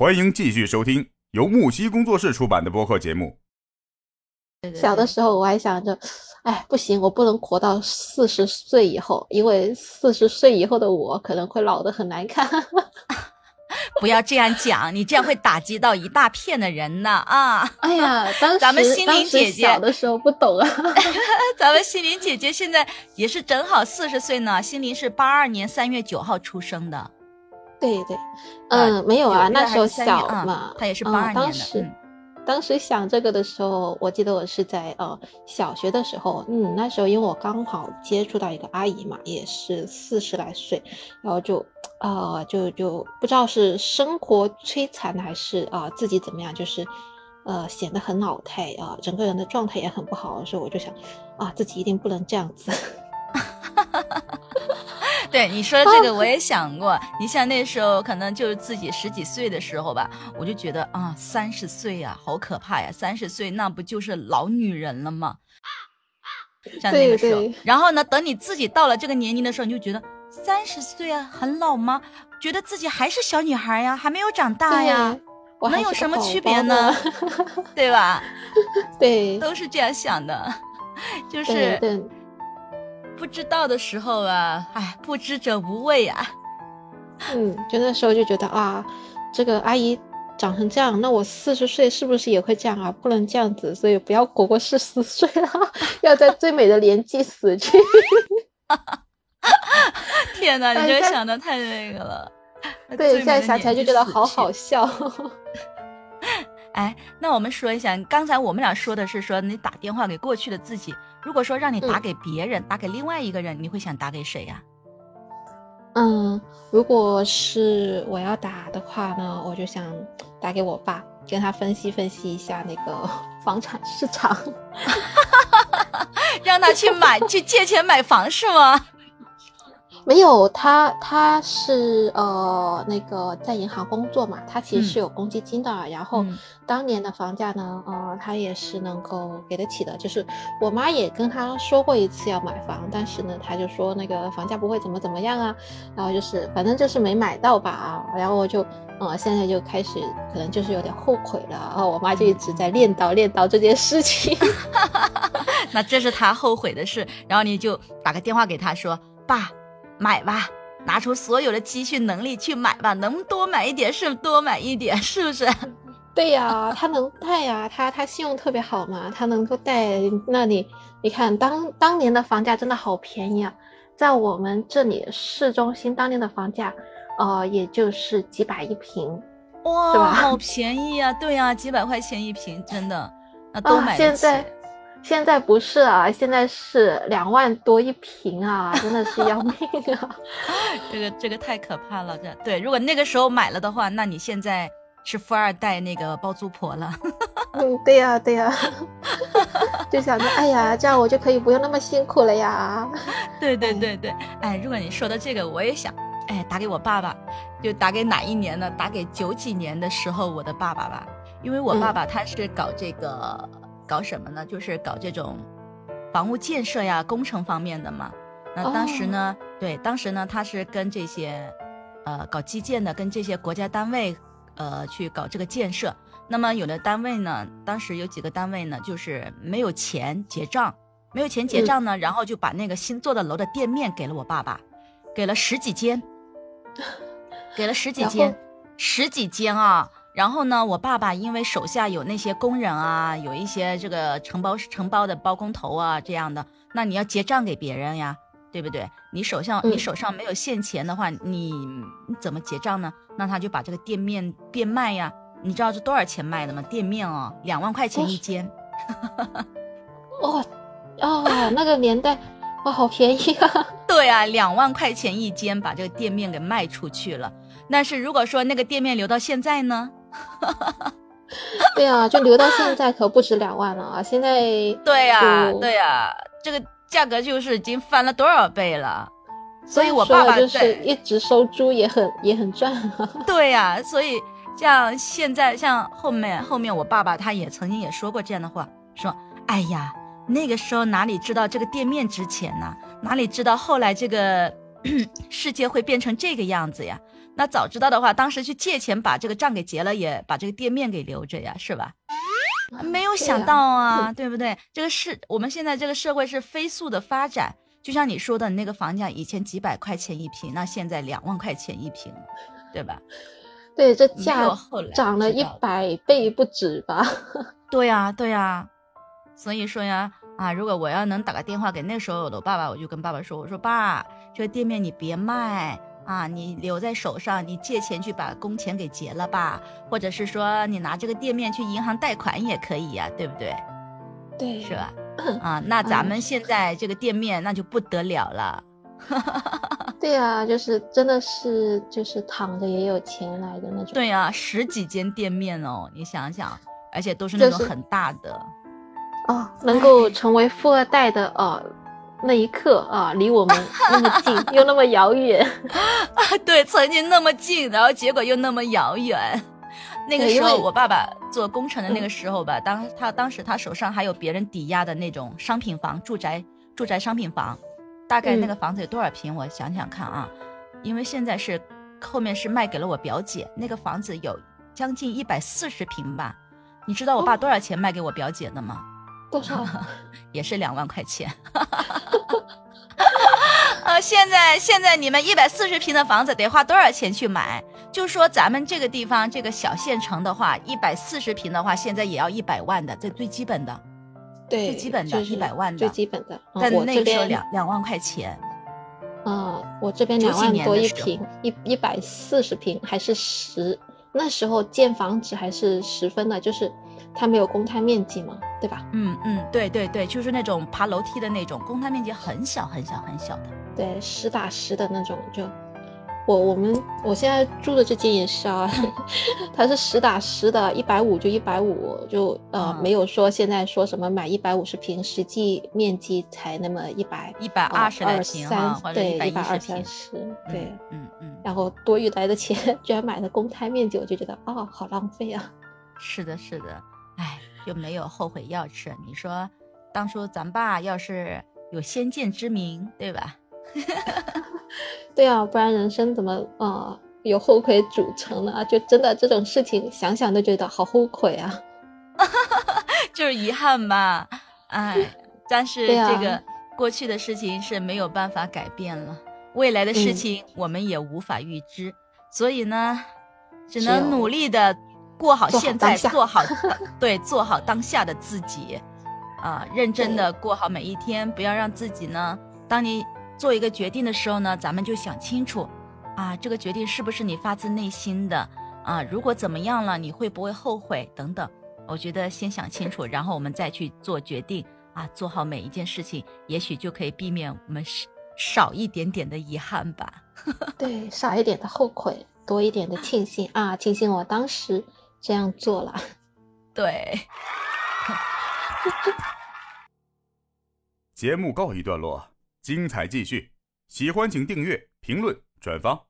欢迎继续收听由木西工作室出版的播客节目。小的时候我还想着，哎，不行，我不能活到四十岁以后，因为四十岁以后的我可能会老得很难看。不要这样讲，你这样会打击到一大片的人呢啊！哎呀，当时咱们心灵姐姐小的时候不懂啊。咱们心灵姐姐现在也是正好四十岁呢。心灵是八二年三月九号出生的。对对，嗯，没有啊，那时候小嘛，他也是八二年的。当时想这个的时候，我记得我是在呃小学的时候，嗯，那时候因为我刚好接触到一个阿姨嘛，也是四十来岁，然后就啊就就不知道是生活摧残还是啊自己怎么样，就是呃显得很老态啊，整个人的状态也很不好，所以我就想啊自己一定不能这样子。对你说的这个，我也想过。你像那时候，可能就是自己十几岁的时候吧，我就觉得啊，三十岁呀，好可怕呀！三十岁那不就是老女人了吗？像那个时候，然后呢，等你自己到了这个年龄的时候，你就觉得三十岁啊，很老吗？觉得自己还是小女孩呀，还没有长大呀，能有什么区别呢？对吧？对，都是这样想的，就是。不知道的时候啊，哎，不知者无畏啊。嗯，就那时候就觉得啊，这个阿姨长成这样，那我四十岁是不是也会这样啊？不能这样子，所以不要活过四十岁了，要在最美的年纪死去。天哪，你这想的太那个了。对，现在想起来就觉得好好笑。哎，那我们说一下，刚才我们俩说的是说你打电话给过去的自己。如果说让你打给别人，打给另外一个人，你会想打给谁呀？嗯，如果是我要打的话呢，我就想打给我爸，跟他分析分析一下那个 房产市场，让他去买，去借钱买房是吗？没有他，他是呃那个在银行工作嘛，他其实是有公积金的。然后当年的房价呢，呃，他也是能够给得起的。就是我妈也跟他说过一次要买房，但是呢，他就说那个房价不会怎么怎么样啊。然后就是反正就是没买到吧啊。然后我就呃现在就开始可能就是有点后悔了。然后我妈就一直在念叨念叨这件事情。那这是他后悔的事。然后你就打个电话给他说，爸。买吧，拿出所有的积蓄能力去买吧，能多买一点是多买一点，是不是？对呀，他能贷呀，他他信用特别好嘛，他能够贷那里。你看当当年的房价真的好便宜啊，在我们这里市中心当年的房价，呃，也就是几百一平，哇，好便宜啊！对呀，几百块钱一平，真的，那都买得起。现在不是啊，现在是两万多一平啊，真的是要命啊！这个这个太可怕了，这对。如果那个时候买了的话，那你现在是富二代那个包租婆了。嗯，对呀对呀，就想着，哎呀，这样我就可以不用那么辛苦了呀。对对对对，哎，如果你说的这个，我也想，哎，打给我爸爸，就打给哪一年呢？打给九几年的时候我的爸爸吧，因为我爸爸他是搞这个。搞什么呢？就是搞这种房屋建设呀、工程方面的嘛。那当时呢，对，当时呢，他是跟这些呃搞基建的，跟这些国家单位呃去搞这个建设。那么有的单位呢，当时有几个单位呢，就是没有钱结账，没有钱结账呢，然后就把那个新做的楼的店面给了我爸爸，给了十几间，给了十几间，十几间啊。然后呢，我爸爸因为手下有那些工人啊，有一些这个承包承包的包工头啊这样的，那你要结账给别人呀，对不对？你手上你手上没有现钱的话，你你怎么结账呢？那他就把这个店面变卖呀。你知道是多少钱卖的吗？店面哦，两万块钱一间。哦哦，那个年代哇，好便宜啊！对啊，两万块钱一间，把这个店面给卖出去了。但是如果说那个店面留到现在呢？对啊，就留到现在可不止两万了啊！现在 对呀，对呀，这个价格就是已经翻了多少倍了。所以我爸爸就是一直收租也很也很赚。对呀，所以像现在像后面后面我爸爸他也曾经也说过这样的话，说：“哎呀，那个时候哪里知道这个店面值钱呢？哪里知道后来这个 世界会变成这个样子呀？”那早知道的话，当时去借钱把这个账给结了，也把这个店面给留着呀，是吧？没有想到啊，对不对？这个是我们现在这个社会是飞速的发展，就像你说的，你那个房价以前几百块钱一平，那现在两万块钱一平，对吧？对，这价涨了一百倍不止吧？对呀，对呀。所以说呀，啊，如果我要能打个电话给那时候我的爸爸，我就跟爸爸说，我说爸，这个店面你别卖。啊，你留在手上，你借钱去把工钱给结了吧，或者是说你拿这个店面去银行贷款也可以呀，对不对？对，是吧？啊，那咱们现在这个店面那就不得了了。对啊，就是真的是就是躺着也有钱来的那种。对啊，十几间店面哦，你想想，而且都是那种很大的。哦，能够成为富二代的哦。那一刻啊，离我们 那么近又那么遥远 啊！对，曾经那么近，然后结果又那么遥远。那个时候，我爸爸做工程的那个时候吧，当他当时他手上还有别人抵押的那种商品房、住宅、住宅商品房，大概那个房子有多少平？我想想看啊，因为现在是后面是卖给了我表姐，那个房子有将近一百四十平吧。你知道我爸多少钱卖给我表姐的吗？多少？也是两万块钱。呃，现在现在你们一百四十平的房子得花多少钱去买？就说咱们这个地方这个小县城的话，一百四十平的话，现在也要一百万的，这最基本的。对，最基本的一百万的，最基本的。但那个时候两两万块钱。啊，我这边两万多一平，一一百四十平还是十？那时候建房子还是十分的，就是。它没有公摊面积嘛，对吧？嗯嗯，对对对，就是那种爬楼梯的那种，公摊面积很小很小很小的。对，实打实的那种。就我我们我现在住的这间也是啊，它是实打实的，一百五就一百五，就呃没有说现在说什么买一百五十平，实际面积才那么一百一百二十来平对，一百二三十，对，嗯嗯。然后多余来的钱居然买了公摊面积，我就觉得哦，好浪费啊。是的，是的。哎，就没有后悔药吃。你说，当初咱爸要是有先见之明，对吧？对啊，不然人生怎么呃有后悔组成呢？就真的这种事情想想都觉得好后悔啊，就是遗憾吧。哎，但是这个过去的事情是没有办法改变了，未来的事情我们也无法预知，所以呢，只能努力的。过好现在，做好 对，做好当下的自己，啊，认真的过好每一天，不要让自己呢。当你做一个决定的时候呢，咱们就想清楚，啊，这个决定是不是你发自内心的啊？如果怎么样了，你会不会后悔等等？我觉得先想清楚，然后我们再去做决定啊，做好每一件事情，也许就可以避免我们少少一点点的遗憾吧。对，少一点的后悔，多一点的庆幸啊，庆幸我当时。这样做了，对。节目告一段落，精彩继续。喜欢请订阅、评论、转发。